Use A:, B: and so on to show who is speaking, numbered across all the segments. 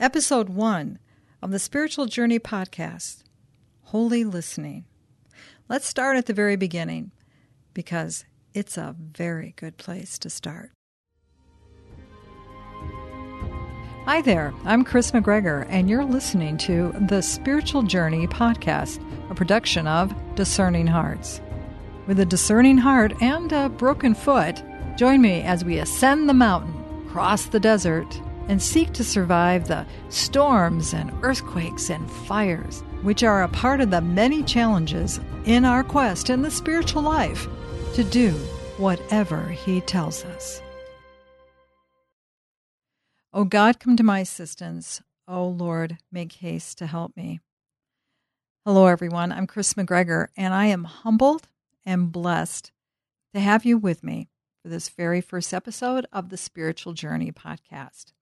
A: Episode 1 of the Spiritual Journey podcast Holy Listening. Let's start at the very beginning because it's a very good place to start. Hi there, I'm Kris McGregor, and you're listening to the Spiritual Journey podcast, a production of Discerning Hearts. With a discerning heart and a broken foot, join me as we ascend the mountain, cross the desert, and seek to survive the storms and earthquakes and fires, which are a part of the many challenges in our quest in the spiritual life to do whatever He tells us. O God, come to my assistance. O Lord, make haste to help me. Hello, everyone. I'm Kris McGregor, and I am humbled and blessed to have you with me for this very first episode of the Spiritual Journey podcast.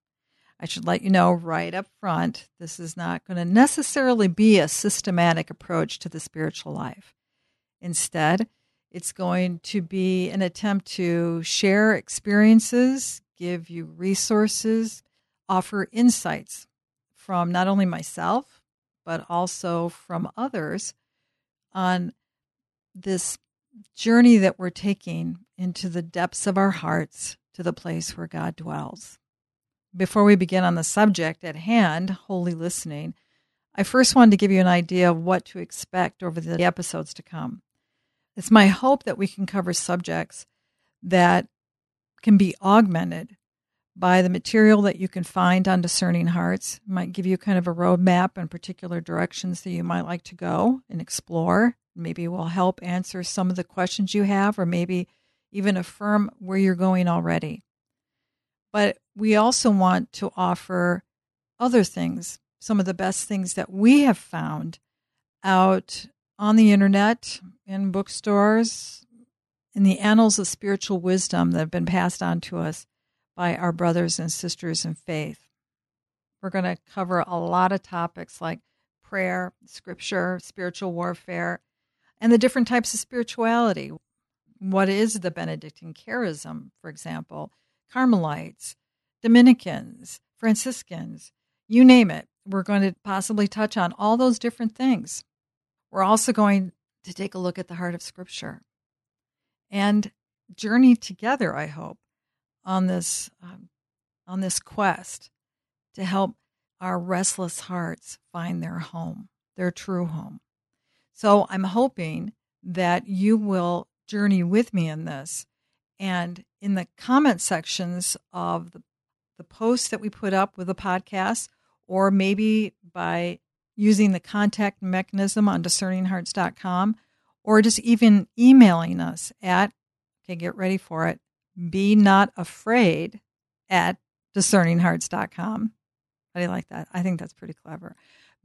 A: I should let you know right up front this is not going to necessarily be a systematic approach to the spiritual life. Instead, it's going to be an attempt to share experiences, give you resources, offer insights from not only myself, but also from others on this journey that we're taking into the depths of our hearts to the place where God dwells. Before we begin on the subject at hand, holy listening, I first wanted to give you an idea of what to expect over the episodes to come. It's my hope that we can cover subjects that can be augmented by the material that you can find on Discerning Hearts. It might give you kind of a roadmap and particular directions that you might like to go and explore. Maybe will help answer some of the questions you have, or maybe even affirm where you're going already. But we also want to offer other things, some of the best things that we have found out on the internet, in bookstores, in the annals of spiritual wisdom that have been passed on to us by our brothers and sisters in faith. We're going to cover a lot of topics like prayer, scripture, spiritual warfare, and the different types of spirituality. What is the Benedictine charism, for example? Carmelites, Dominicans, Franciscans, you name it. We're going to possibly touch on all those different things. We're also going to take a look at the heart of Scripture and journey together, I hope, on this, um, on this quest to help our restless hearts find their home, their true home. So I'm hoping that you will journey with me in this and in the comment sections of the, the posts that we put up with the podcast, or maybe by using the contact mechanism on discerninghearts.com, or just even emailing us at, okay, get ready for it, be not afraid at discerninghearts.com. How do you like that? I think that's pretty clever.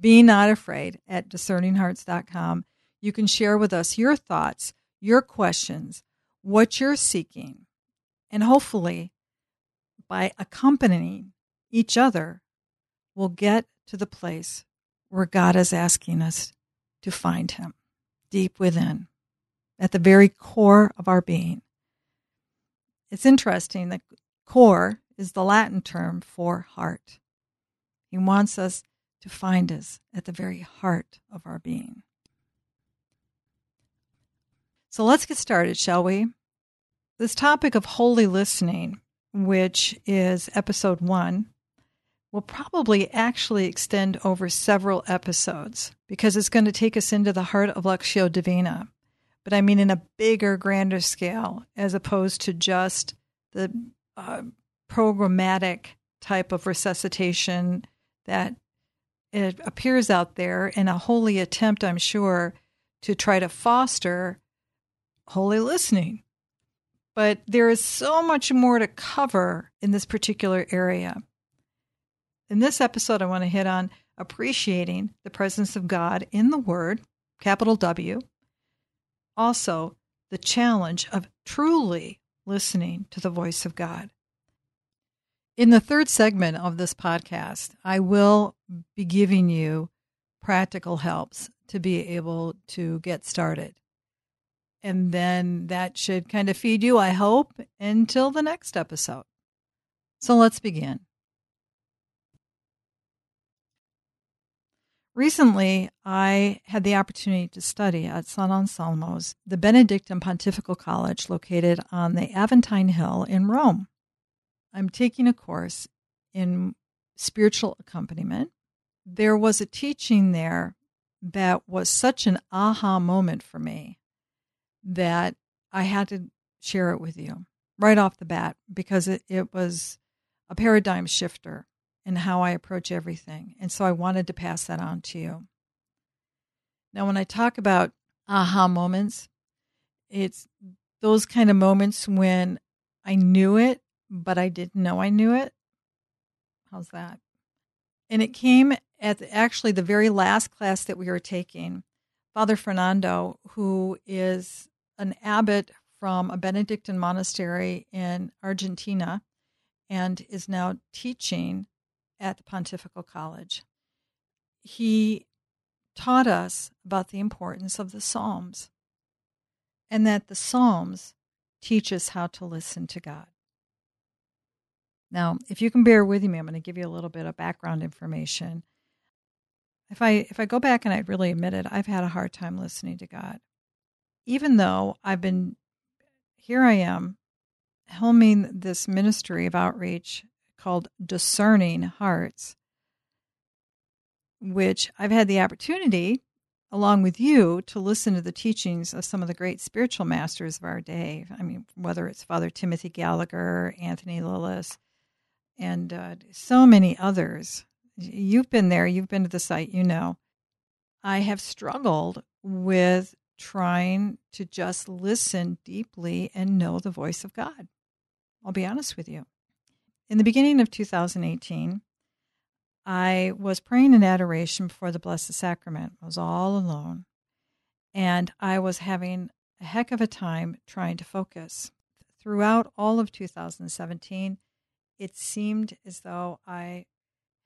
A: Be not afraid at discerninghearts.com. You can share with us your thoughts, your questions, what you're seeking. And hopefully, by accompanying each other, we'll get to the place where God is asking us to find Him deep within, at the very core of our being. It's interesting that core is the Latin term for heart. He wants us to find us at the very heart of our being. So let's get started, shall we? This topic of holy listening, which is episode one, will probably actually extend over several episodes because it's going to take us into the heart of Lectio Divina. But I mean, in a bigger, grander scale, as opposed to just the uh, programmatic type of resuscitation that it appears out there in a holy attempt, I'm sure, to try to foster holy listening. But there is so much more to cover in this particular area. In this episode, I want to hit on appreciating the presence of God in the Word, capital W. Also, the challenge of truly listening to the voice of God. In the third segment of this podcast, I will be giving you practical helps to be able to get started. And then that should kind of feed you, I hope, until the next episode. So let's begin. Recently, I had the opportunity to study at San Anselmo's, the Benedictine Pontifical College located on the Aventine Hill in Rome. I'm taking a course in spiritual accompaniment. There was a teaching there that was such an aha moment for me that I had to share it with you right off the bat because it, it was a paradigm shifter in how I approach everything. And so I wanted to pass that on to you. Now, when I talk about aha moments, it's those kind of moments when I knew it, but I didn't know I knew it. How's that? And it came at actually the very last class that we were taking. Father Fernando, who is an abbot from a Benedictine monastery in Argentina and is now teaching at the Pontifical College. He taught us about the importance of the Psalms and that the Psalms teach us how to listen to God. Now, if you can bear with me, I'm going to give you a little bit of background information. If I if I go back and I really admit it, I've had a hard time listening to God. Even though I've been here I am helming this ministry of outreach called Discerning Hearts, which I've had the opportunity, along with you, to listen to the teachings of some of the great spiritual masters of our day. I mean, whether it's Father Timothy Gallagher, Anthony Lilles, and uh, so many others. You've been there, you've been to the site, you know. I have struggled with trying to just listen deeply and know the voice of God. I'll be honest with you in the beginning of 2018, I was praying in adoration before the Blessed Sacrament. I was all alone. And I was having a heck of a time trying to focus. Throughout all of 2017, it seemed as though I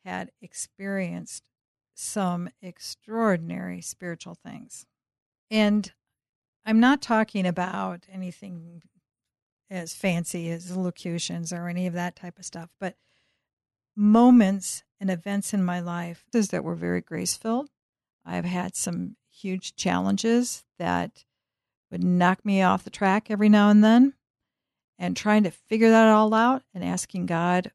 A: had experienced some extraordinary spiritual things. And I'm not talking about anything as fancy as locutions or any of that type of stuff, but moments and events in my life that were very grace filled. I've had some huge challenges that would knock me off the track every now and then. And trying to figure that all out and asking God,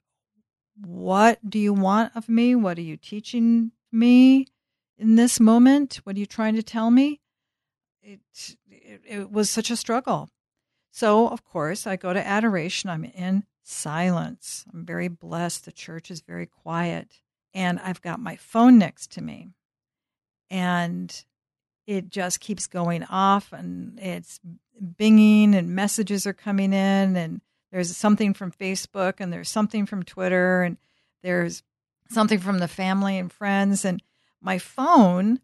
A: what do you want of me? What are you teaching me in this moment? What are you trying to tell me? It, it, it was such a struggle. So, of course, I go to adoration. I'm in silence. I'm very blessed. The church is very quiet. And I've got my phone next to me. And it just keeps going off and it's binging and messages are coming in and there's something from Facebook and there's something from Twitter and there's something from the family and friends and my phone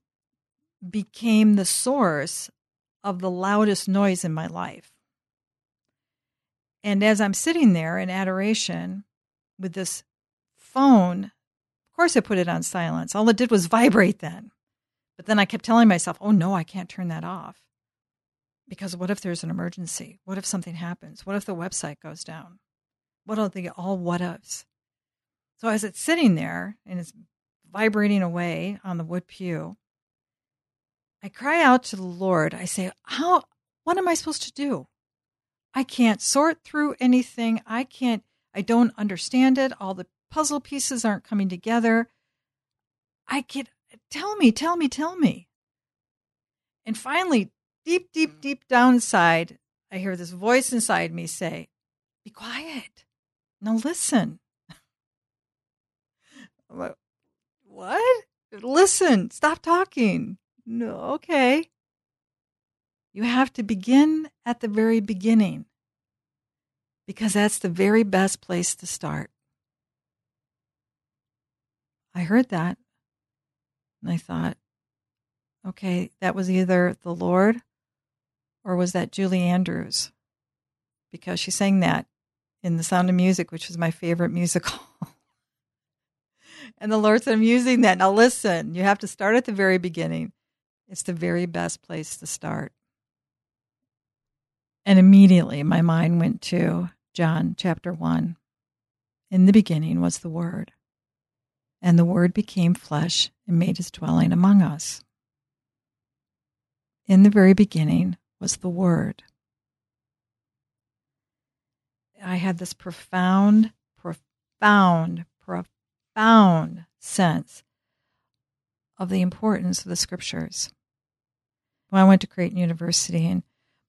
A: became the source of the loudest noise in my life. And as I'm sitting there in adoration with this phone, of course I put it on silence. All it did was vibrate then. But then I kept telling myself, oh no, I can't turn that off. Because what if there's an emergency? What if something happens? What if the website goes down? What are the all what ifs? So as it's sitting there and it's vibrating away on the wood pew, I cry out to the Lord. I say, How what am I supposed to do? I can't sort through anything. I can't, I don't understand it. All the puzzle pieces aren't coming together. I get, tell me, tell me, tell me. And finally, deep, deep, mm. deep down inside, I hear this voice inside me say, Be quiet. Now listen. what? Listen, stop talking. No, okay. You have to begin at the very beginning because that's the very best place to start. I heard that and I thought, okay, that was either the Lord or was that Julie Andrews? Because she sang that in The Sound of Music, which was my favorite musical. and the Lord said, I'm using that. Now listen, you have to start at the very beginning. It's the very best place to start. And immediately my mind went to John chapter 1. In the beginning was the Word, And the Word became flesh and made his dwelling among us. In the very beginning was the Word. I had this profound, profound, profound sense of the importance of the scriptures. When I went to Creighton University and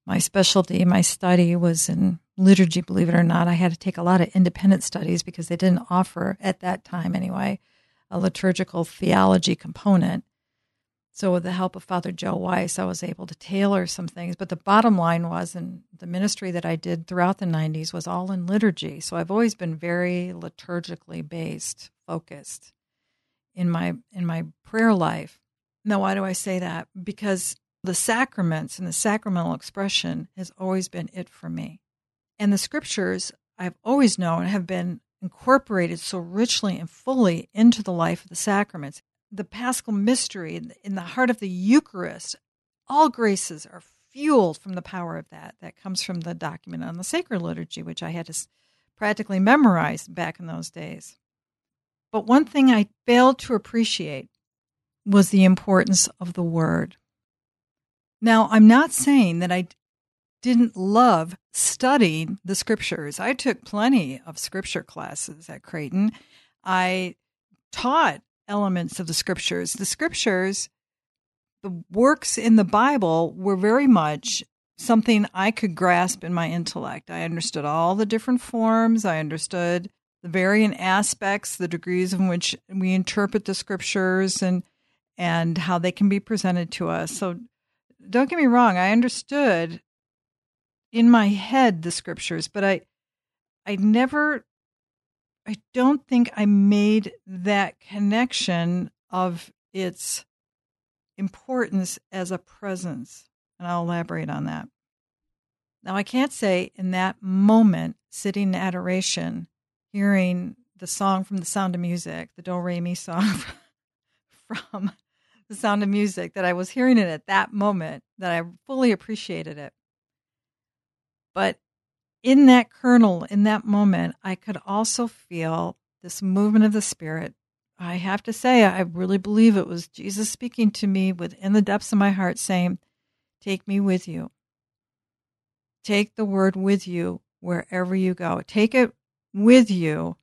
A: my specialty, my study was in liturgy, believe it or not. I had to take a lot of independent studies because they didn't offer, at that time anyway, a liturgical theology component. So, with the help of Father Joe Weiss, I was able to tailor some things. But the bottom line was, and the ministry that I did throughout the 90s was all in liturgy. So, I've always been very liturgically based, focused in my in my prayer life. Now, why do I say that? Because the sacraments and the sacramental expression has always been it for me. And the scriptures, I've always known, have been incorporated so richly and fully into the life of the sacraments. The paschal mystery in the heart of the Eucharist, all graces are fueled from the power of that. That comes from the document on the sacred liturgy, which I had to practically memorize back in those days. But one thing I failed to appreciate was the importance of the word. Now, I'm not saying that I didn't love studying the scriptures. I took plenty of scripture classes at Creighton. I taught elements of the scriptures. The scriptures, the works in the Bible were very much something I could grasp in my intellect. I understood all the different forms, I understood the varying aspects, the degrees in which we interpret the scriptures and and how they can be presented to us. So don't get me wrong, I understood in my head the scriptures, but I I never I don't think I made that connection of its importance as a presence. And I'll elaborate on that. Now, I can't say in that moment, sitting in adoration, hearing the song from the sound of music, the Do Re Mi song from the sound of music, that I was hearing it at that moment, that I fully appreciated it. But in that kernel, in that moment, I could also feel this movement of the Spirit. I have to say, I really believe it was Jesus speaking to me within the depths of my heart, saying, Take me with you. Take the word with you wherever you go. Take it with you.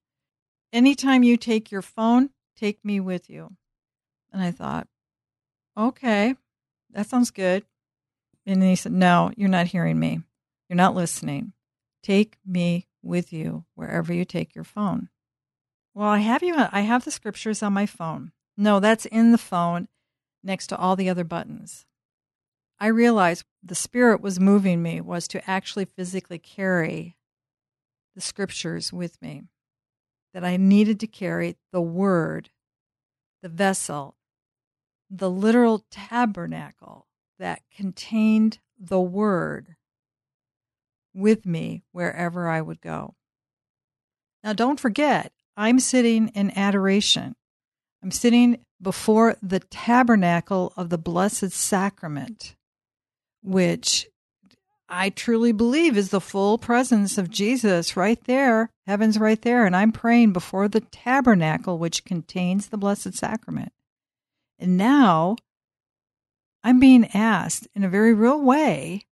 A: Anytime you take your phone, take me with you. And I thought, okay, that sounds good. And he said, no, you're not hearing me. You're not listening. Take me with you wherever you take your phone. Well, I have you. I have the scriptures on my phone. No, that's in the phone next to all the other buttons. I realized the spirit was moving me was to actually physically carry the scriptures with me, that I needed to carry the word, the vessel, the literal tabernacle that contained the word with me wherever I would go. Now, don't forget, I'm sitting in adoration. I'm sitting before the tabernacle of the Blessed Sacrament, which I truly believe is the full presence of Jesus right there. Heaven's right there. And I'm praying before the tabernacle, which contains the Blessed Sacrament. And now I'm being asked in a very real way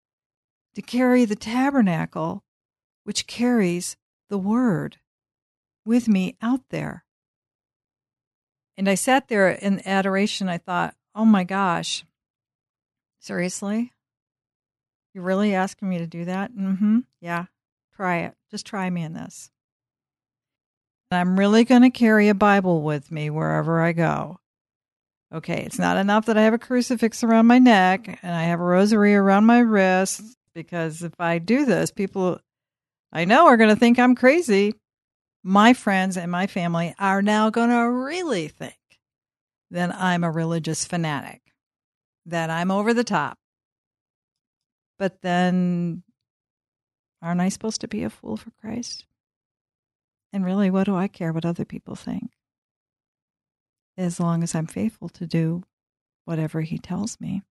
A: to carry the tabernacle, which carries the Word, with me out there. And I sat there in adoration. I thought, oh my gosh, seriously? You're really asking me to do that? Mm-hmm. Yeah. Try it. Just try me in this. I'm really going to carry a Bible with me wherever I go. Okay, it's not enough that I have a crucifix around my neck and I have a rosary around my wrist because if I do this, people I know are going to think I'm crazy. My friends and my family are now going to really think that I'm a religious fanatic, that I'm over the top, but then, aren't I supposed to be a fool for Christ? And really, what do I care what other people think? As long as I'm faithful to do whatever He tells me.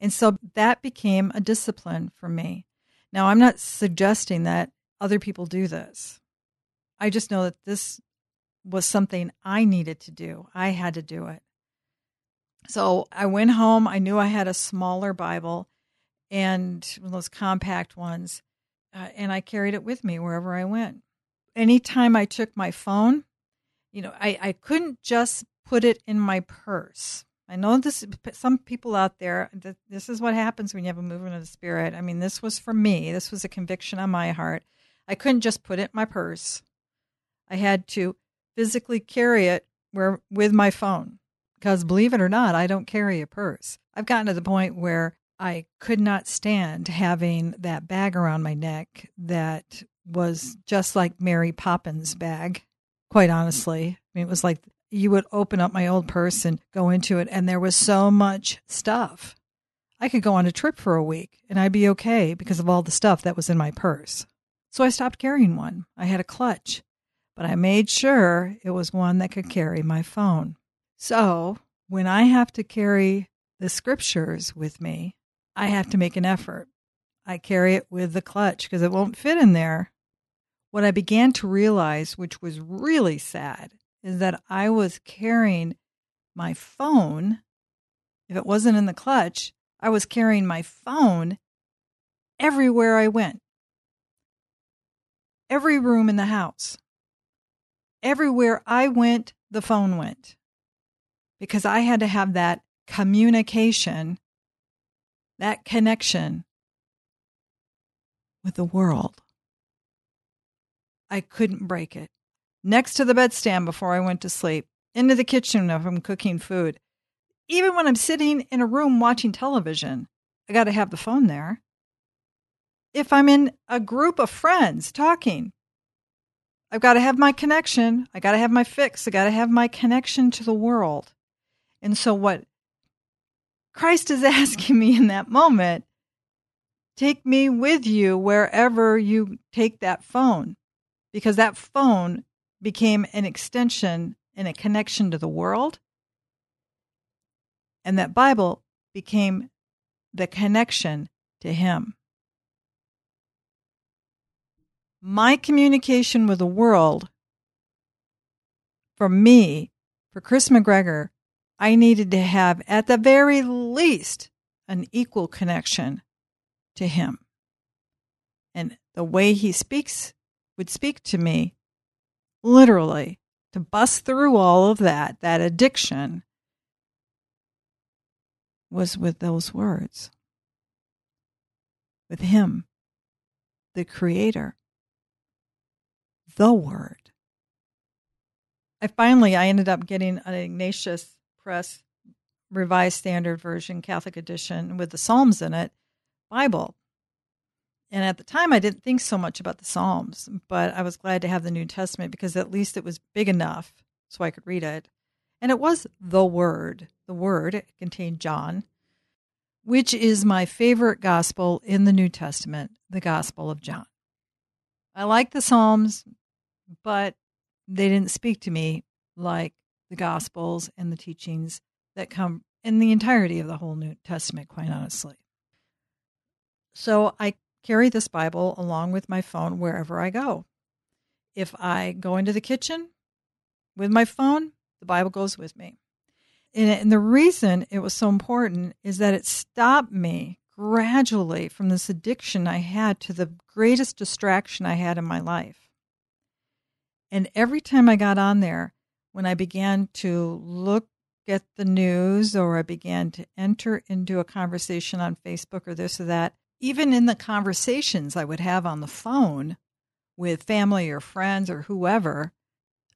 A: And so that became a discipline for me. Now, I'm not suggesting that other people do this. I just know that this was something I needed to do. I had to do it. So I went home. I knew I had a smaller Bible and those compact ones, uh, and I carried it with me wherever I went. Anytime I took my phone, you know, I, I couldn't just put it in my purse. I know this. Some people out there. This is what happens when you have a movement of the spirit. I mean, this was for me. This was a conviction on my heart. I couldn't just put it in my purse. I had to physically carry it where with my phone because believe it or not, I don't carry a purse. I've gotten to the point where I could not stand having that bag around my neck that was just like Mary Poppins' bag, quite honestly. I mean, it was like you would open up my old purse and go into it, and there was so much stuff. I could go on a trip for a week and I'd be okay because of all the stuff that was in my purse. So I stopped carrying one. I had a clutch but I made sure it was one that could carry my phone. So when I have to carry the scriptures with me, I have to make an effort. I carry it with the clutch because it won't fit in there. What I began to realize, which was really sad, is that I was carrying my phone. If it wasn't in the clutch, I was carrying my phone everywhere I went, every room in the house everywhere I went, the phone went because I had to have that communication, that connection with the world. I couldn't break it. Next to the bedstand before I went to sleep, into the kitchen if I'm cooking food. Even when I'm sitting in a room watching television, I got to have the phone there. If I'm in a group of friends talking, I've got to have my connection. I got to have my fix. I got to have my connection to the world. And so, what Christ is asking me in that moment take me with you wherever you take that phone, because that phone became an extension and a connection to the world. And that Bible became the connection to Him. my communication with the world, for me, for Kris McGregor, I needed to have at the very least an equal connection to him. And the way he speaks would speak to me literally to bust through all of that, that addiction, was with those words. With him, the creator the word. I finally I ended up getting an Ignatius Press Revised Standard Version Catholic edition with the Psalms in it Bible. And at the time I didn't think so much about the Psalms, but I was glad to have the New Testament because at least it was big enough so I could read it. And it was the Word. The Word contained John, which is my favorite gospel in the New Testament, the Gospel of John. I like the Psalms but they didn't speak to me like the Gospels and the teachings that come in the entirety of the whole New Testament, quite honestly. So I carry this Bible along with my phone wherever I go. If I go into the kitchen with my phone, the Bible goes with me. And, the reason it was so important is that it stopped me gradually from this addiction I had to the greatest distraction I had in my life. And every time I got on there, when I began to look at the news or I began to enter into a conversation on Facebook or this or that, even in the conversations I would have on the phone with family or friends or whoever,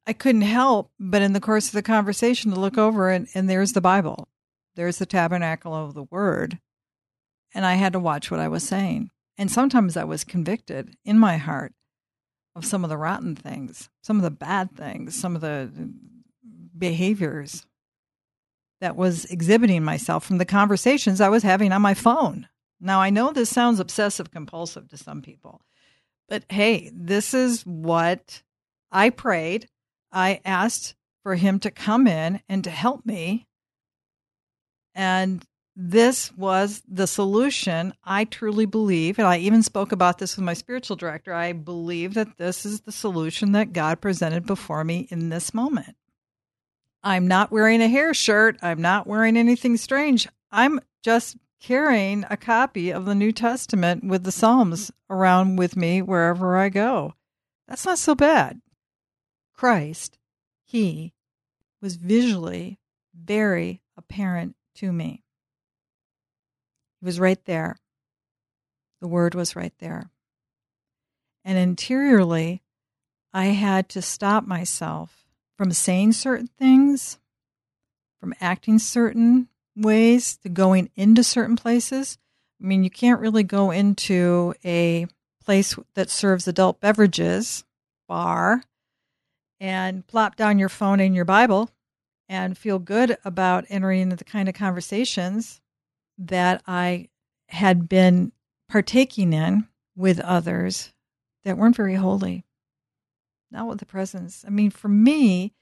A: I couldn't help but in the course of the conversation to look over and, and there's the Bible. There's the tabernacle of the word. And I had to watch what I was saying. And sometimes I was convicted in my heart of some of the rotten things, some of the bad things, some of the behaviors that was exhibiting myself from the conversations I was having on my phone. Now, I know this sounds obsessive compulsive to some people, but hey, this is what I prayed. I asked for him to come in and to help me. And this was the solution. I truly believe, and I even spoke about this with my spiritual director. I believe that this is the solution that God presented before me in this moment. I'm not wearing a hair shirt. I'm not wearing anything strange. I'm just carrying a copy of the New Testament with the Psalms around with me wherever I go. That's not so bad. Christ, He, was visually very apparent to me. He was right there. The Word was right there. And interiorly, I had to stop myself from saying certain things, from acting certain ways, to going into certain places. I mean, you can't really go into a place that serves adult beverages, bar, and plop down your phone and your Bible and feel good about entering into the kind of conversations that I had been partaking in with others that weren't very holy. Not with the presence. I mean, for me,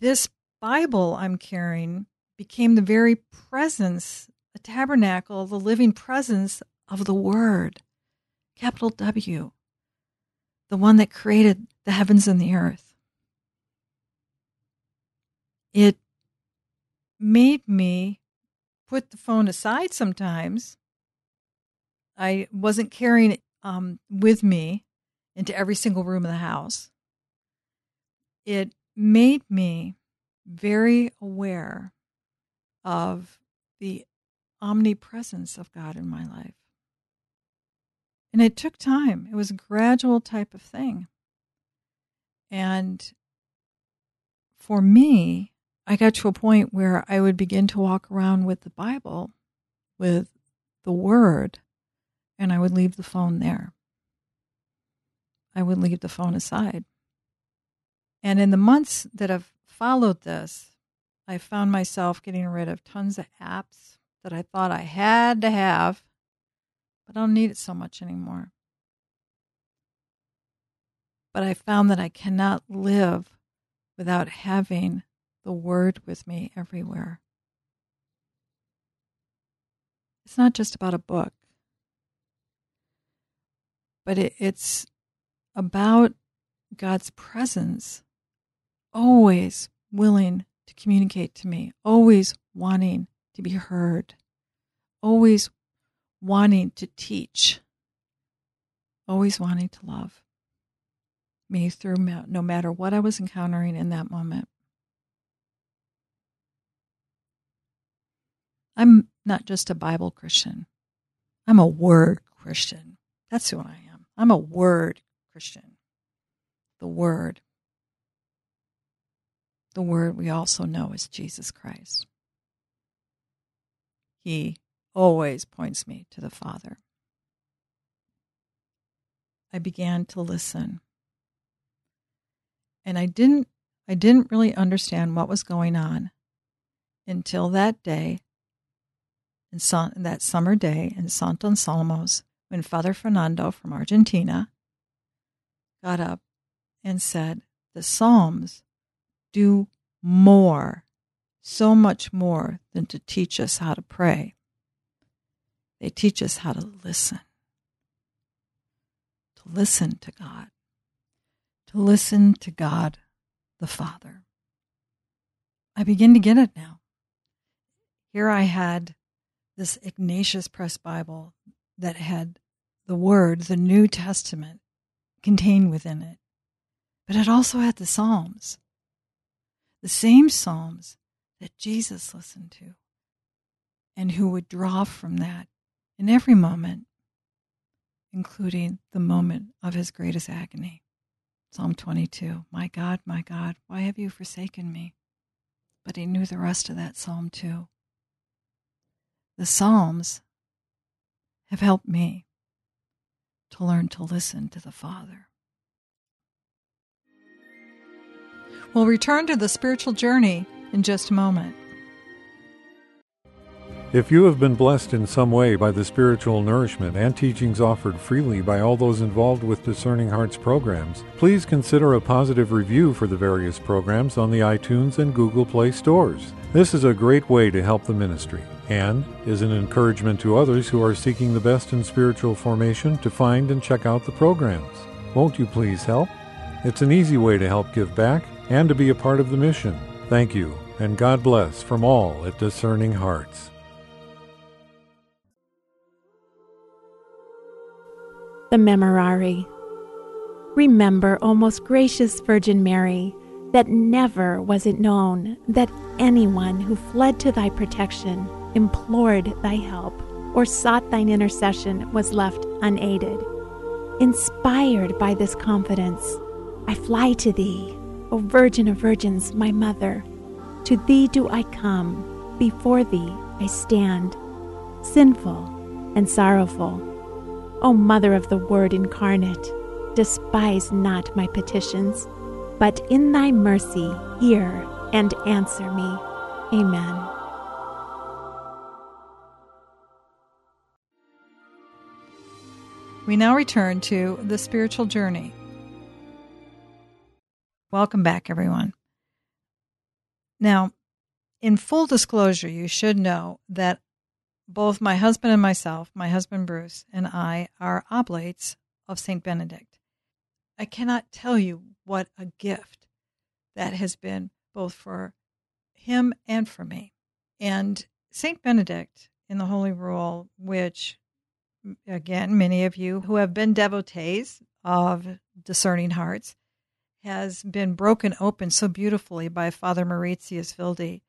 A: this Bible I'm carrying became the very presence, the tabernacle, the living presence of the Word, capital W, the one that created the heavens and the earth. It made me put the phone aside sometimes. I wasn't carrying it um, with me into every single room of the house. It made me very aware of the omnipresence of God in my life. And it took time. It was a gradual type of thing. And for me, I got to a point where I would begin to walk around with the Bible, with the Word, and I would leave the phone there. I would leave the phone aside. And in the months that have followed this, I found myself getting rid of tons of apps that I thought I had to have, but I don't need it so much anymore. But I found that I cannot live without having the word with me everywhere. It's not just about a book, but it, it's about God's presence, always willing to communicate to me, always wanting to be heard, always wanting to teach, always wanting to love me through no matter what I was encountering in that moment. I'm not just a Bible Christian. I'm a word Christian. That's who I am. I'm a word Christian. The word the word we also know is Jesus Christ. He always points me to the Father. I began to listen. And I didn't I didn't really understand what was going on until that day San, that summer day in San Anselmo's when Father Fernando from Argentina got up and said, The Psalms do more, so much more than to teach us how to pray. They teach us how to listen, to listen to God, to listen to God the Father. I begin to get it now. Here I had this Ignatius Press Bible that had the Word, the New Testament, contained within it, but it also had the Psalms the same Psalms that Jesus listened to and who would draw from that in every moment, including the moment of his greatest agony. Psalm 22 My God, my God, why have you forsaken me? But he knew the rest of that psalm too. The Psalms have helped me to learn to listen to the Father. We'll return to the spiritual journey in just a moment.
B: If you have been blessed in some way by the spiritual nourishment and teachings offered freely by all those involved with Discerning Hearts programs, please consider a positive review for the various programs on the iTunes and Google Play stores. This is a great way to help the ministry and is an encouragement to others who are seeking the best in spiritual formation to find and check out the programs. Won't you please help? It's an easy way to help give back and to be a part of the mission. Thank you, and God bless from all at Discerning Hearts.
C: The Memorare. Remember, O most gracious Virgin Mary, that never was it known that anyone who fled to thy protection, implored thy help, or sought thine intercession was left unaided. Inspired by this confidence, I fly to thee, O Virgin of Virgins, my Mother. To thee do I come, before thee I stand, sinful and sorrowful. O Mother of the Word incarnate, despise not my petitions, but in thy mercy hear and answer me. Amen.
A: We now return to the spiritual journey. Welcome back, everyone. Now, in full disclosure, you should know that both my husband and myself, my husband Bruce, and I are oblates of St. Benedict. I cannot tell you what a gift that has been both for him and for me. And St. Benedict in the Holy Rule, which, again, many of you who have been devotees of discerning hearts, has been broken open so beautifully by Father Mauritius Wilde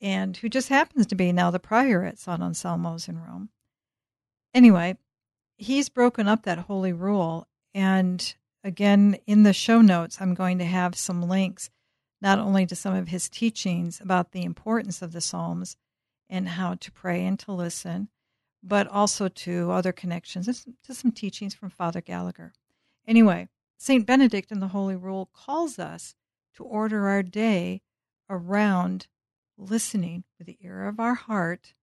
A: and who just happens to be now the prior at San Anselmo's in Rome. Anyway, he's broken up that holy rule. And again, in the show notes, I'm going to have some links not only to some of his teachings about the importance of the Psalms and how to pray and to listen, but also to other connections, to some teachings from Father Gallagher. Anyway, St. Benedict in the Holy Rule calls us to order our day around listening with the ear of our heart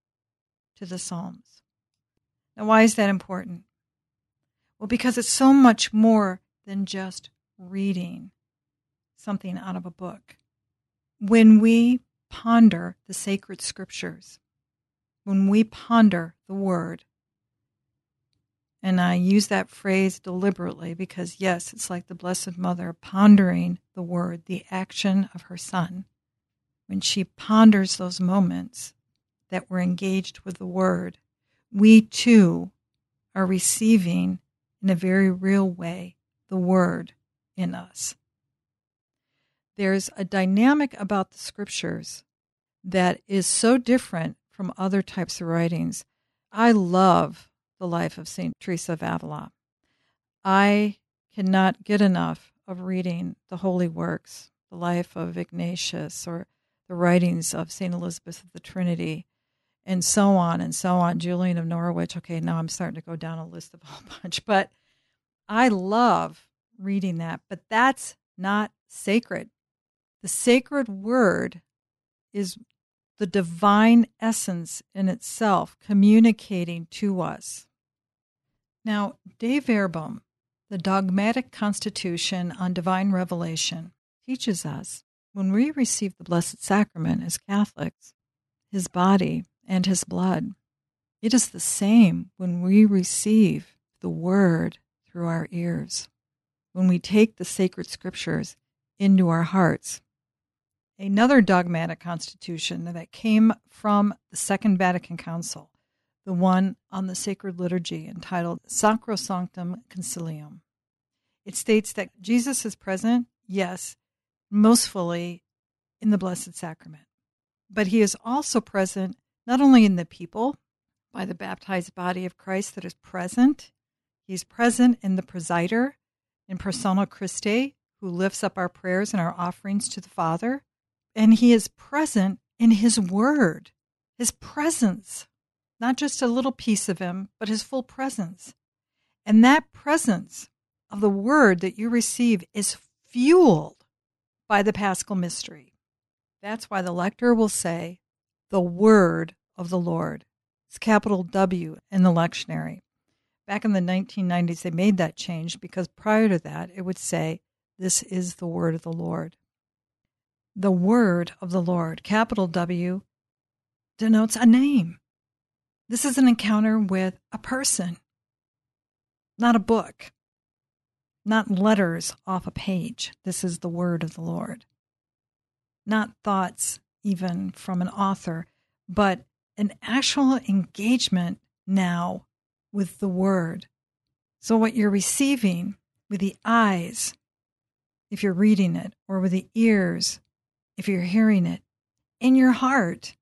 A: to the Psalms. Now, why is that important? Well, because it's so much more than just reading something out of a book. When we ponder the sacred scriptures, when we ponder the Word, and I use that phrase deliberately because, yes, it's like the Blessed Mother pondering the Word, the action of her Son when she ponders those moments that we're engaged with the Word, we too are receiving in a very real way the Word in us. There's a dynamic about the Scriptures that is so different from other types of writings. I love the life of St. Teresa of Avila. I cannot get enough of reading the holy works, the life of Ignatius or the writings of St. Elizabeth of the Trinity, and so on and so on. Julian of Norwich. Okay, now I'm starting to go down a list of a whole bunch, but I love reading that. But that's not sacred. The sacred word is the divine essence in itself communicating to us. Now, Dei Verbum, the dogmatic constitution on divine revelation, teaches us when we receive the Blessed Sacrament as Catholics, His body and His blood, it is the same when we receive the Word through our ears, when we take the sacred scriptures into our hearts. Another dogmatic constitution that came from the Second Vatican Council, the one on the sacred liturgy entitled Sacrosanctum Concilium. It states that Jesus is present, yes, most fully in the Blessed Sacrament. But he is also present not only in the people by the baptized body of Christ that is present, he's present in the presider, in persona Christi, who lifts up our prayers and our offerings to the Father, and he is present in his word, his presence, not just a little piece of him, but his full presence. And that presence of the word that you receive is fueled by the paschal mystery. That's why the lector will say, the word of the Lord. It's capital W in the lectionary. Back in the 1990s, they made that change because prior to that, it would say, This is the word of the Lord. The word of the Lord, capital W, denotes a name. This is an encounter with a person, not a book, not letters off a page. This is the word of the Lord. Not thoughts, even from an author, but an actual engagement now with the word. So, what you're receiving with the eyes, if you're reading it, or with the ears, if you're hearing it, in your heart,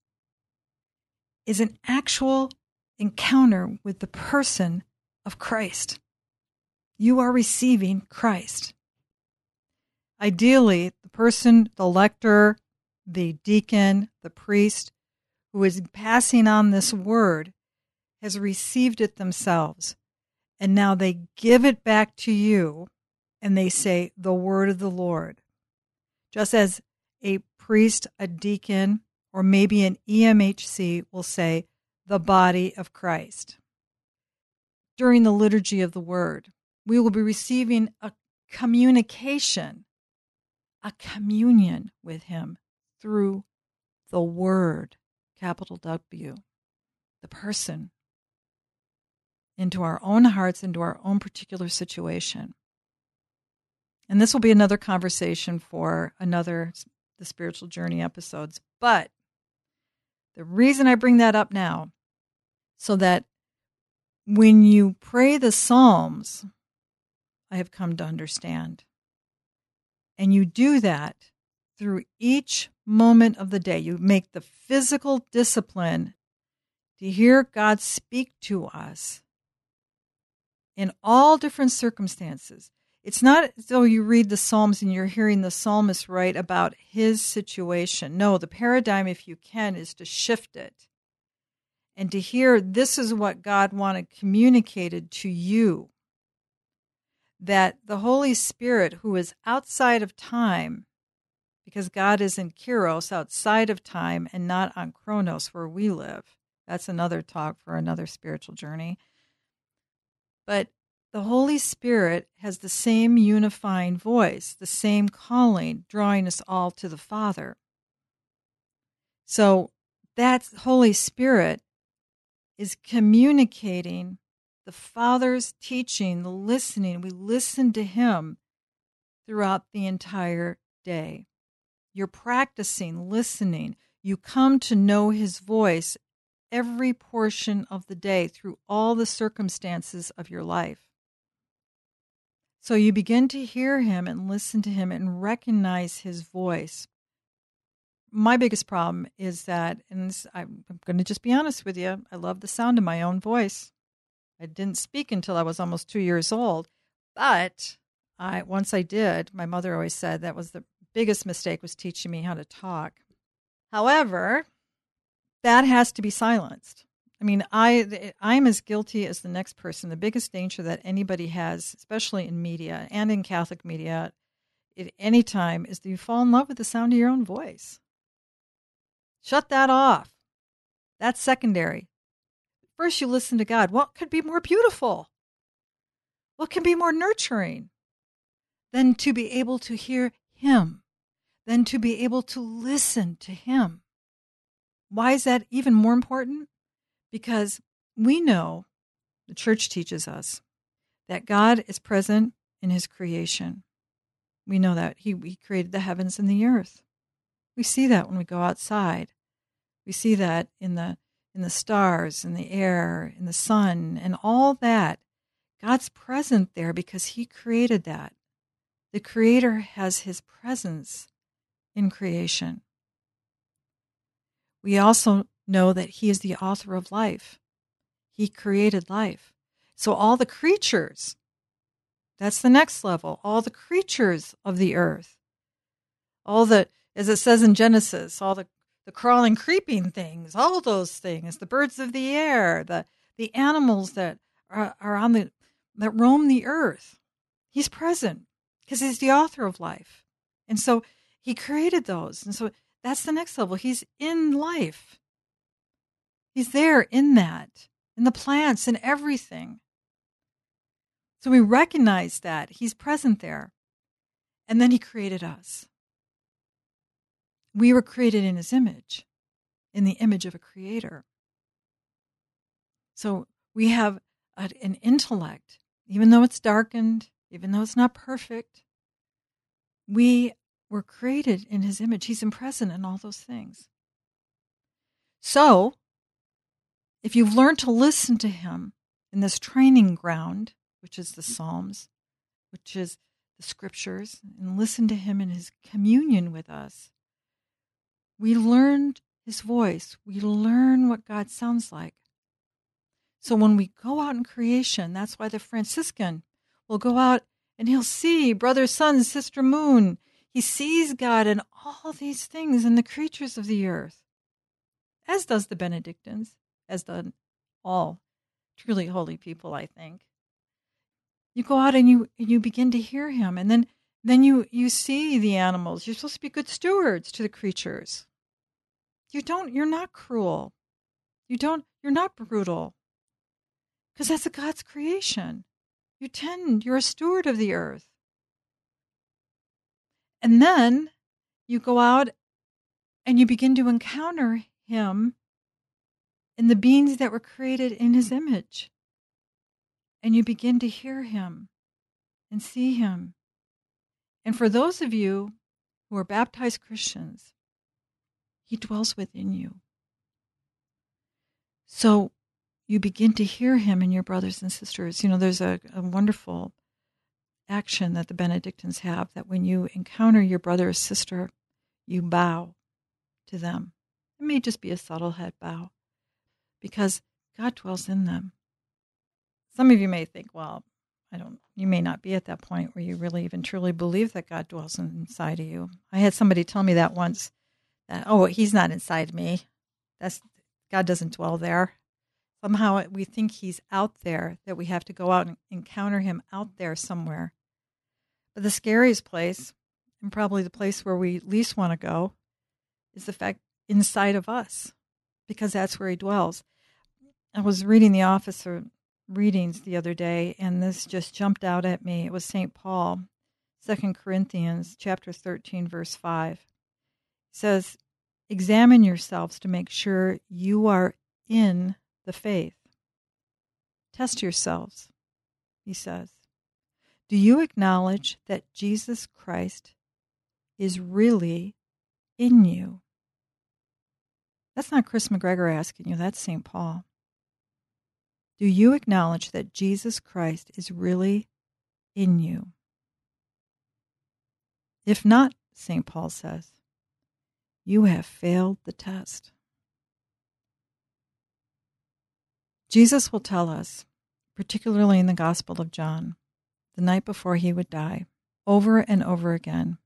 A: is an actual encounter with the person of Christ. You are receiving Christ. Ideally, the person, the lector, the deacon, the priest who is passing on this word has received it themselves. And now they give it back to you and they say, The word of the Lord. Just as a priest, a deacon, or maybe an EMHC will say, The body of Christ. During the liturgy of the word, we will be receiving a communication, a communion with Him through the Word, capital W, the person, into our own hearts, into our own particular situation. And this will be another conversation for another the spiritual journey episodes. But the reason I bring that up now, so that when you pray the Psalms, I have come to understand. And you do that through each moment of the day. You make the physical discipline to hear God speak to us in all different circumstances. It's not as though you read the Psalms and you're hearing the psalmist write about his situation. No, the paradigm, if you can, is to shift it and to hear this is what God wanted communicated to you. That the Holy Spirit, who is outside of time, because God is in Kairos, outside of time, and not on Chronos, where we live. That's another talk for another spiritual journey. But the Holy Spirit has the same unifying voice, the same calling, drawing us all to the Father. So that Holy Spirit is communicating the Father's teaching, the listening. We listen to Him throughout the entire day. You're practicing listening. You come to know His voice every portion of the day through all the circumstances of your life. So you begin to hear him and listen to him and recognize his voice. My biggest problem is that, and I'm going to just be honest with you, I love the sound of my own voice. I didn't speak until I was almost two years old, but I once I did. My mother always said that was the biggest mistake was teaching me how to talk. However, that has to be silenced. I mean, I I'm as guilty as the next person. The biggest danger that anybody has, especially in media and in Catholic media, at any time, is that you fall in love with the sound of your own voice. Shut that off. That's secondary. First, you listen to God. What could be more beautiful? What can be more nurturing than to be able to hear Him, than to be able to listen to Him? Why is that even more important? Because we know, the church teaches us, that God is present in his creation. We know that he, he created the heavens and the earth. We see that when we go outside. We see that in the in the stars, in the air, in the sun, and all that. God's present there because he created that. The creator has his presence in creation. We also know that He is the author of life. He created life. So, all the creatures, that's the next level, all the creatures of the earth, all the, as it says in Genesis, all the, the crawling, creeping things, all those things, the birds of the air, the, the animals that are, are on the, that roam the earth. He's present because he's the author of life. And so he created those. And so that's the next level. He's in life. He's there in that, in the plants and everything. So we recognize that He's present there. And then He created us. We were created in His image, in the image of a creator. So we have a, an intellect, even though it's darkened, even though it's not perfect. We were created in His image. He's present in all those things. So, if you've learned to listen to Him in this training ground, which is the Psalms, which is the scriptures, and listen to Him in His communion with us, we learned His voice. We learn what God sounds like. So when we go out in creation, that's why the Franciscan will go out and he'll see brother, sun, sister, moon. He sees God in all these things in the creatures of the earth, as does the Benedictines, as do all truly holy people, I think you go out and you and you begin to hear him and then then you you see the animals you're supposed to be good stewards to the creatures you don't you're not cruel. You don't you're not brutal. Because that's a god's creation. You tend you're a steward of the earth. And then you go out and you begin to encounter him in the beings that were created in his image. And you begin to hear him and see him. And for those of you who are baptized Christians, he dwells within you. So you begin to hear him in your brothers and sisters. You know, there's a, a wonderful action that the Benedictines have that when you encounter your brother or sister, you bow to them. It may just be a subtle head bow because God dwells in them. Some of you may think, well, I don't, you may not be at that point where you really even truly believe that God dwells inside of you. I had somebody tell me that once that, oh, he's not inside me. That's, God doesn't dwell there. Somehow we think he's out there, that we have to go out and encounter him out there somewhere. But the scariest place, and probably the place where we least want to go, is the fact inside of us, because that's where he dwells. I was reading The Officer readings the other day, and this just jumped out at me. It was St. Paul, Second Corinthians chapter 13, verse 5. Says, Examine yourselves to make sure you are in the faith. Test yourselves, he says. Do you acknowledge that Jesus Christ is really in you? That's not Kris McGregor asking you, that's St. Paul. Do you acknowledge that Jesus Christ is really in you? If not, St. Paul says, you have failed the test. Jesus will tell us, particularly in the Gospel of John, the night before he would die, over and over again,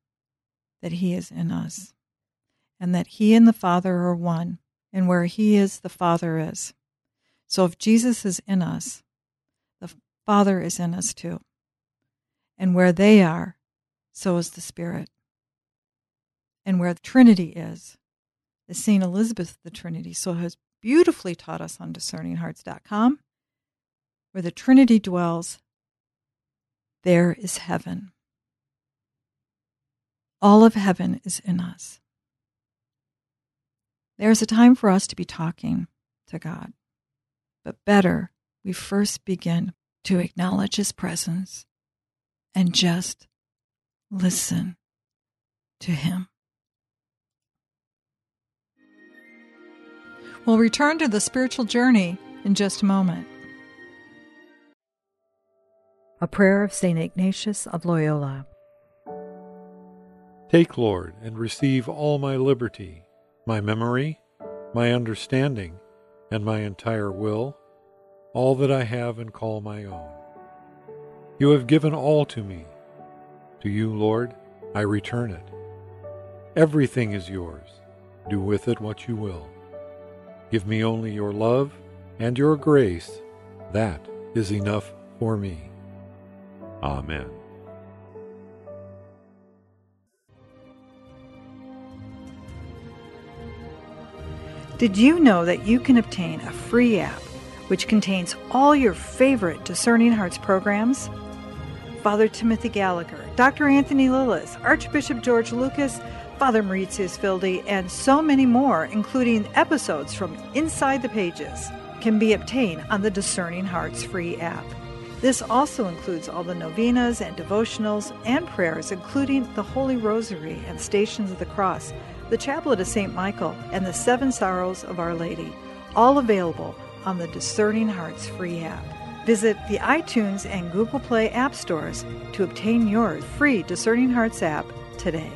A: that he is in us, and that he and the Father are one, and where he is, the Father is. So if Jesus is in us, the Father is in us too. And where they are, so is the Spirit. And where the Trinity is, the St. Elizabeth of the Trinity so has beautifully taught us on discerninghearts.com, where the Trinity dwells, there is heaven. All of heaven is in us. There is a time for us to be talking to God. But better, we first begin to acknowledge His presence and just listen to Him. We'll return to the spiritual journey in just a moment. A prayer of St. Ignatius of Loyola.
B: Take, Lord, and receive all my liberty, my memory, my understanding and my entire will, all that I have and call my own. You have given all to me. To you, Lord, I return it. Everything is yours. Do with it what you will. Give me only your love and your grace. That is enough for me. Amen.
A: Did you know that you can obtain a free app which contains all your favorite Discerning Hearts programs? Father Timothy Gallagher, Dr. Anthony Lilles, Archbishop George Lucas, Father Mauritius Wilde, and so many more, including episodes from Inside the Pages, can be obtained on the Discerning Hearts free app. This also includes all the novenas and devotionals and prayers, including the Holy Rosary and Stations of the Cross, the Chaplet of St. Michael, and the Seven Sorrows of Our Lady, all available on the Discerning Hearts free app. Visit the iTunes and Google Play app stores to obtain your free Discerning Hearts app today.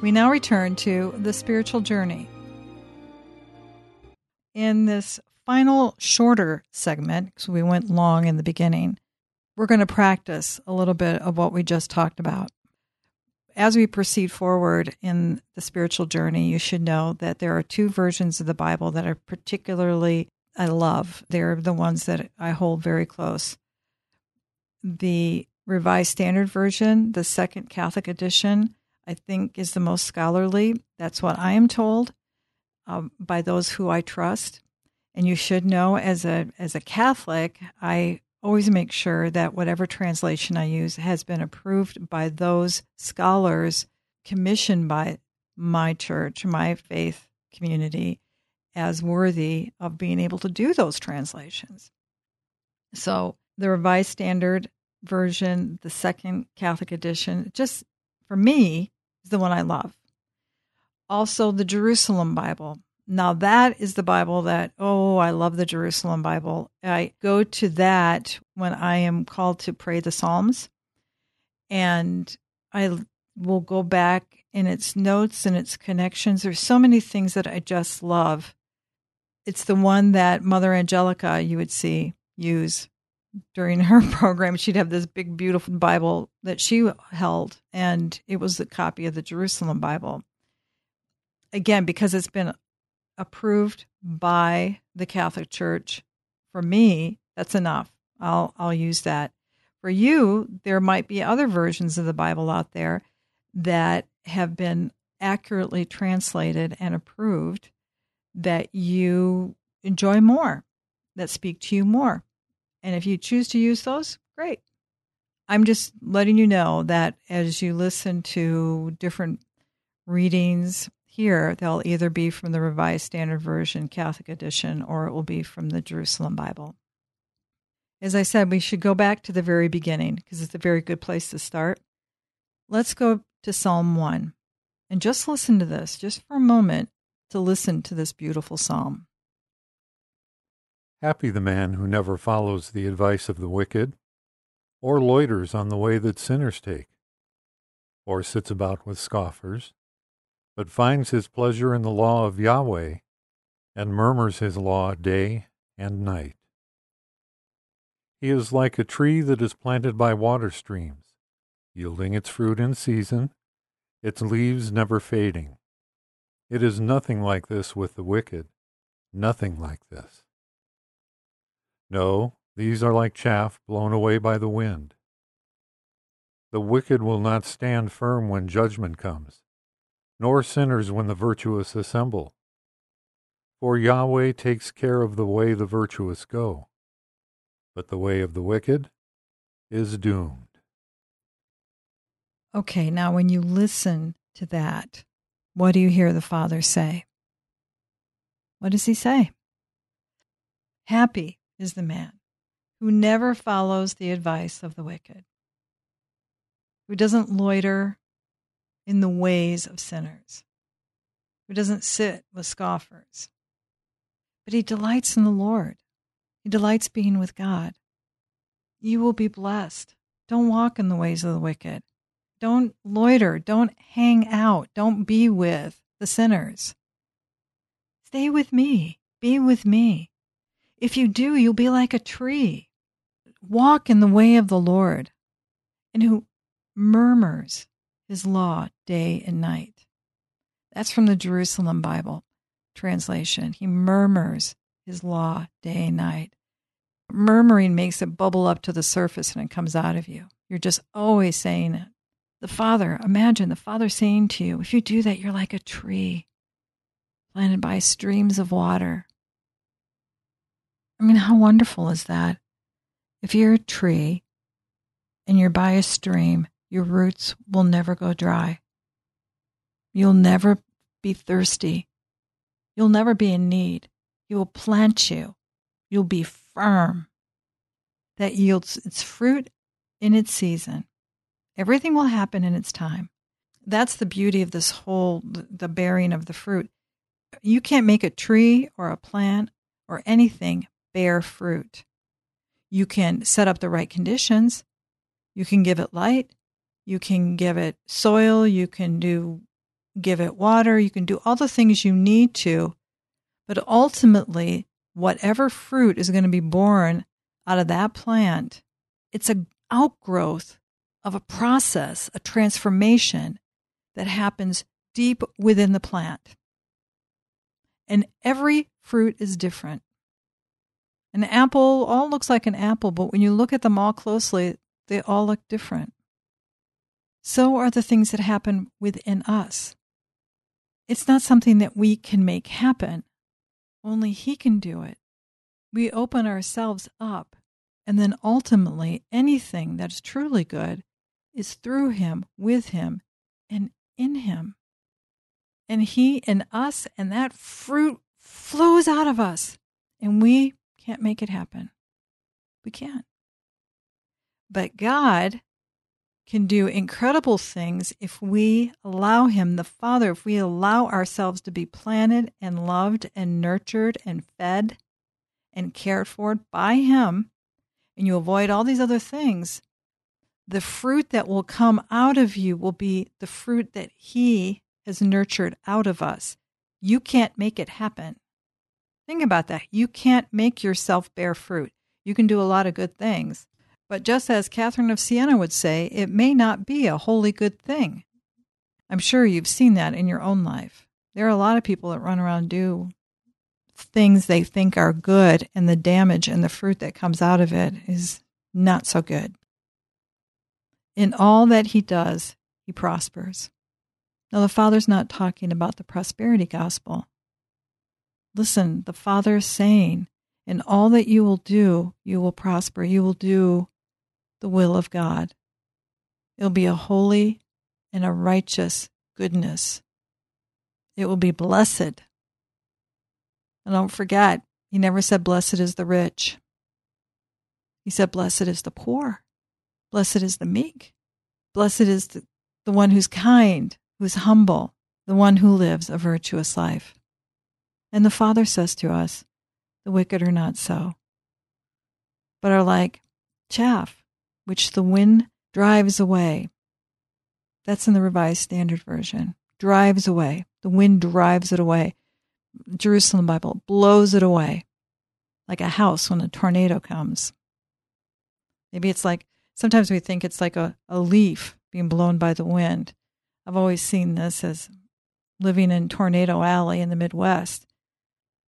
A: We now return to the spiritual journey. In this final shorter segment, because we went long in the beginning, we're going to practice a little bit of what we just talked about. As we proceed forward in the spiritual journey, you should know that there are two versions of the Bible that are particularly I love. They're the ones that I hold very close. The Revised Standard Version, the Second Catholic Edition, I think is the most scholarly. That's what I am told um, by those who I trust. And you should know, as a as a Catholic, I always make sure that whatever translation I use has been approved by those scholars commissioned by my church, my faith community, as worthy of being able to do those translations. So the Revised Standard Version, the Second Catholic Edition, just for me, is the one I love. Also, the Jerusalem Bible. Now, that is the Bible that, oh, I love the Jerusalem Bible. I go to that when I am called to pray the Psalms. And I will go back in its notes and its connections. There's so many things that I just love. It's the one that Mother Angelica, you would see, use during her program. She'd have this big, beautiful Bible that she held, and it was a copy of the Jerusalem Bible. Again, because it's been approved by the Catholic Church. For me, that's enough. I'll I'll use that. For you, there might be other versions of the Bible out there that have been accurately translated and approved that you enjoy more, that speak to you more. And if you choose to use those, great. I'm just letting you know that as you listen to different readings here, they'll either be from the Revised Standard Version Catholic Edition or it will be from the Jerusalem Bible. As I said, we should go back to the very beginning because it's a very good place to start. Let's go to Psalm 1 and just listen to this, just for a moment, to listen to this beautiful psalm.
B: Happy the man who never follows the advice of the wicked, or loiters on the way that sinners take, or sits about with scoffers but finds his pleasure in the law of Yahweh, and murmurs his law day and night. He is like a tree that is planted by water streams, yielding its fruit in season, its leaves never fading. It is nothing like this with the wicked, nothing like this. No, these are like chaff blown away by the wind. The wicked will not stand firm when judgment comes nor sinners when the virtuous assemble. For Yahweh takes care of the way the virtuous go, but the way of the wicked is doomed.
A: Okay, now when you listen to that, what do you hear the Father say? What does he say? Happy is the man who never follows the advice of the wicked, who doesn't loiter in the ways of sinners, who doesn't sit with scoffers, but he delights in the Lord. He delights being with God. You will be blessed. Don't walk in the ways of the wicked. Don't loiter. Don't hang out. Don't be with the sinners. Stay with me. Be with me. If you do, you'll be like a tree. Walk in the way of the Lord, and who murmurs his law day and night. That's from the Jerusalem Bible translation. He murmurs his law day and night. Murmuring makes it bubble up to the surface and it comes out of you. You're just always saying it. The Father, imagine the Father saying to you, if you do that, you're like a tree planted by streams of water. I mean, how wonderful is that? If you're a tree and you're by a stream, your roots will never go dry. You'll never be thirsty. You'll never be in need. He will plant you. You'll be firm. That yields its fruit in its season. Everything will happen in its time. That's the beauty of this whole the bearing of the fruit. You can't make a tree or a plant or anything bear fruit. You can set up the right conditions. You can give it light. You can give it soil. You can do give it water. You can do all the things you need to. But ultimately, whatever fruit is going to be born out of that plant, it's an outgrowth of a process, a transformation that happens deep within the plant. And every fruit is different. An apple all looks like an apple, but when you look at them all closely, they all look different. So are the things that happen within us. It's not something that we can make happen, only He can do it. We open ourselves up, and then ultimately anything that's truly good is through Him, with Him, and in Him. And He in us, and that fruit flows out of us, and we can't make it happen. We can't. But God can do incredible things if we allow Him, the Father, if we allow ourselves to be planted and loved and nurtured and fed and cared for by Him, and you avoid all these other things, the fruit that will come out of you will be the fruit that He has nurtured out of us. You can't make it happen. Think about that. You can't make yourself bear fruit. You can do a lot of good things, but just as Catherine of Siena would say, it may not be a wholly good thing. I'm sure you've seen that in your own life. There are a lot of people that run around do things they think are good, and the damage and the fruit that comes out of it is not so good. In all that he does, he prospers. Now, the Father's not talking about the prosperity gospel. Listen, the Father is saying, in all that you will do, you will prosper. You will do the will of God. It'll be a holy and a righteous goodness. It will be blessed. And don't forget, he never said, Blessed is the rich. He said, Blessed is the poor. Blessed is the meek. Blessed is the, the one who's kind, who's humble, the one who lives a virtuous life. And the Father says to us, The wicked are not so, but are like chaff which the wind drives away. That's in the Revised Standard Version. Drives away. The wind drives it away. Jerusalem Bible blows it away like a house when a tornado comes. Maybe it's like sometimes we think it's like a, a leaf being blown by the wind. I've always seen this as living in Tornado Alley in the Midwest.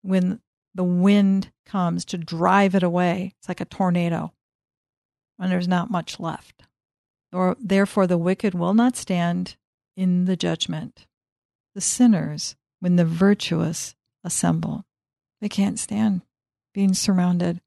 A: When the wind comes to drive it away, it's like a tornado when there's not much left. Or therefore the wicked will not stand in the judgment. The sinners, when the virtuous assemble, they can't stand being surrounded.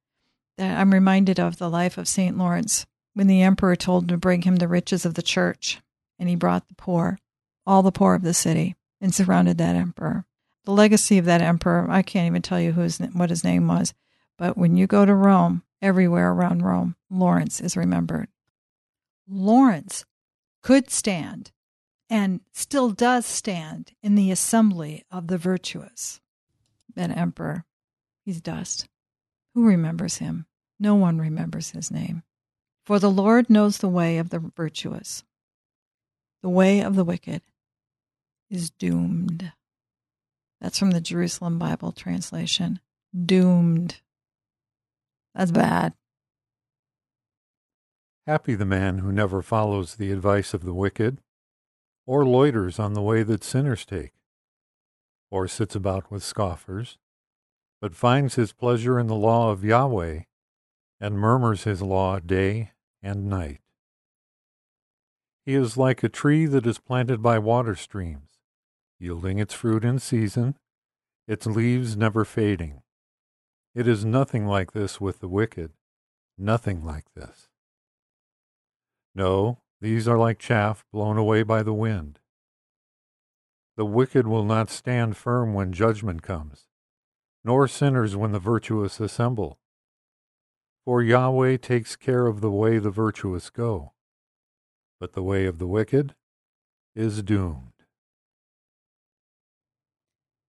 A: I'm reminded of the life of St. Lawrence when the emperor told him to bring him the riches of the church, and he brought the poor, all the poor of the city, and surrounded that emperor. The legacy of that emperor, I can't even tell you who his, what his name was, but when you go to Rome, everywhere around Rome, Lawrence is remembered. Lawrence could stand and still does stand in the assembly of the virtuous. That emperor, he's dust. Who remembers him? No one remembers his name. For the Lord knows the way of the virtuous. The way of the wicked is doomed. That's from the Jerusalem Bible translation. Doomed. That's bad.
B: Happy the man who never follows the advice of the wicked, or loiters on the way that sinners take, or sits about with scoffers, but finds his pleasure in the law of Yahweh, and murmurs his law day and night. He is like a tree that is planted by water streams, yielding its fruit in season, its leaves never fading. It is nothing like this with the wicked, nothing like this. No, these are like chaff blown away by the wind. The wicked will not stand firm when judgment comes, nor sinners when the virtuous assemble. For Yahweh takes care of the way the virtuous go, but the way of the wicked is doomed.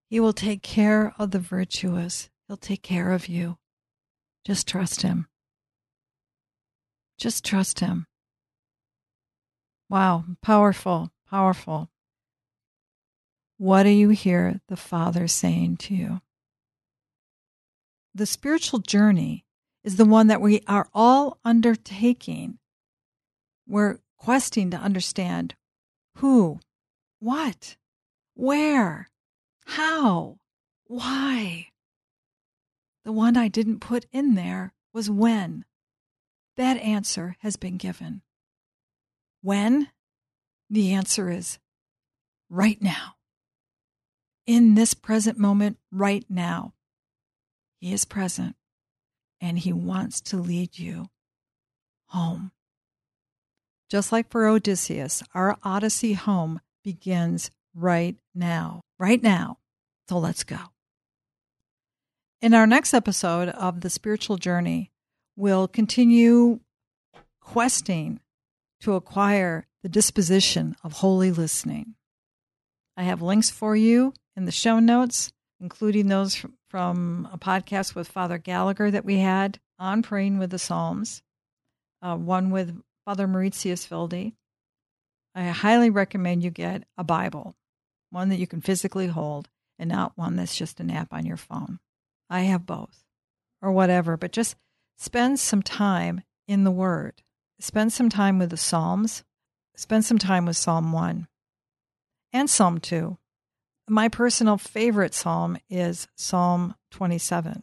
A: He will take care of the virtuous. He'll take care of you. Just trust Him. Just trust Him. Wow, powerful, powerful. What do you hear the Father saying to you? The spiritual journey is the one that we are all undertaking. We're questing to understand who, what, where, how, why. The one I didn't put in there was when. That answer has been given. When? The answer is right now. In this present moment, right now. He is present and He wants to lead you home. Just like for Odysseus, our Odyssey home begins right now. Right now. So let's go. In our next episode of The Spiritual Journey, we'll continue questing to acquire the disposition of holy listening. I have links for you in the show notes, including those from a podcast with Father Gallagher that we had on praying with the Psalms, uh, one with Father Mauritius Wilde. I highly recommend you get a Bible, one that you can physically hold, and not one that's just an app on your phone. I have both, or whatever, but just spend some time in the Word. Spend some time with the Psalms. Spend some time with Psalm 1 and Psalm 2 my personal favorite psalm is Psalm 27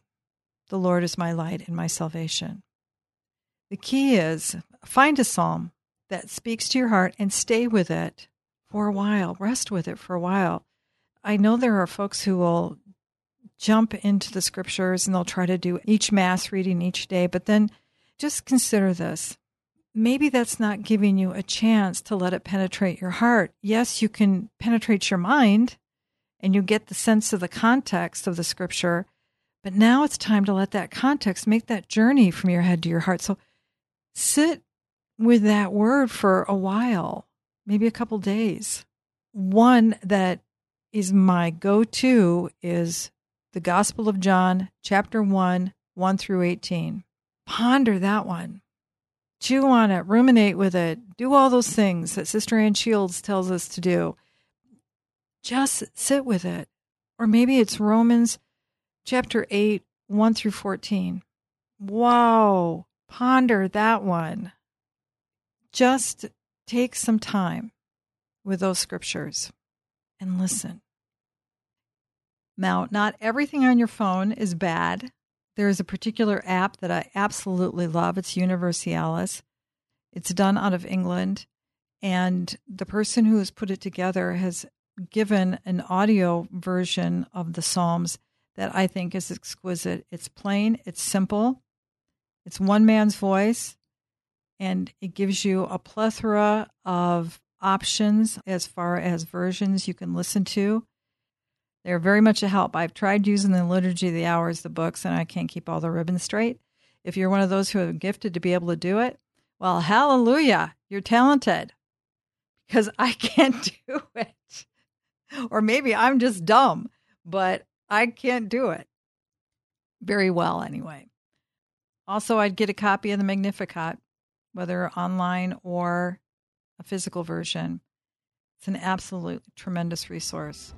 A: The Lord is my light and my salvation. The key is find a psalm that speaks to your heart and stay with it for a while, rest with it for a while. I know there are folks who will jump into the scriptures and they'll try to do each mass reading each day, but then just consider this. Maybe that's not giving you a chance to let it penetrate your heart. Yes, you can penetrate your mind and you get the sense of the context of the scripture. But now it's time to let that context make that journey from your head to your heart. So sit with that word for a while, maybe a couple days. One that is my go to is the Gospel of John, chapter 1, 1 through 18. Ponder that one. Chew on it, ruminate with it, do all those things that Sister Ann Shields tells us to do just sit with it. Or maybe it's Romans chapter 8, 1 through 14. Wow, ponder that one. Just take some time with those scriptures and listen. Now, not everything on your phone is bad. There is a particular app that I absolutely love. It's Universalis. It's done out of England. And the person who has put it together has given an audio version of the Psalms that I think is exquisite. It's plain, it's simple, it's one man's voice, and it gives you a plethora of options as far as versions you can listen to. They're very much a help. I've tried using the Liturgy of the Hours, the books, and I can't keep all the ribbons straight. If you're one of those who are gifted to be able to do it, well, hallelujah, you're talented because I can't do it. or maybe I'm just dumb, but I can't do it very well anyway. Also, I'd get a copy of the Magnificat, whether online or a physical version. It's an absolute tremendous resource.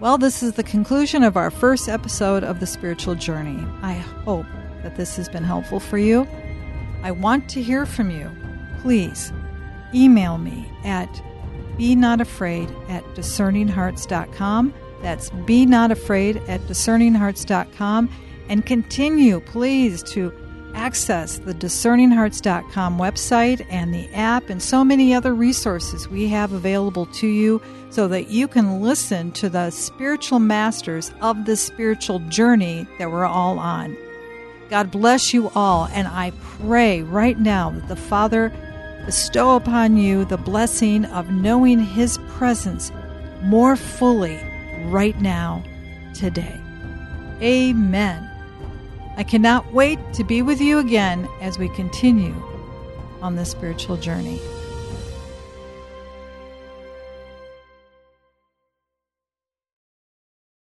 A: Well, this is the conclusion of our first episode of The Spiritual Journey. I hope that this has been helpful for you. I want to hear from you. Please email me at be Not Afraid at discerninghearts.com. That's Be Not Afraid at discerninghearts.com. And continue, please, to access the discerninghearts.com website and the app and so many other resources we have available to you so that you can listen to the spiritual masters of the spiritual journey that we're all on. God bless you all, and I pray right now that the Father bestow upon you the blessing of knowing His presence more fully right now, today. Amen. I cannot wait to be with you again as we continue on this spiritual journey.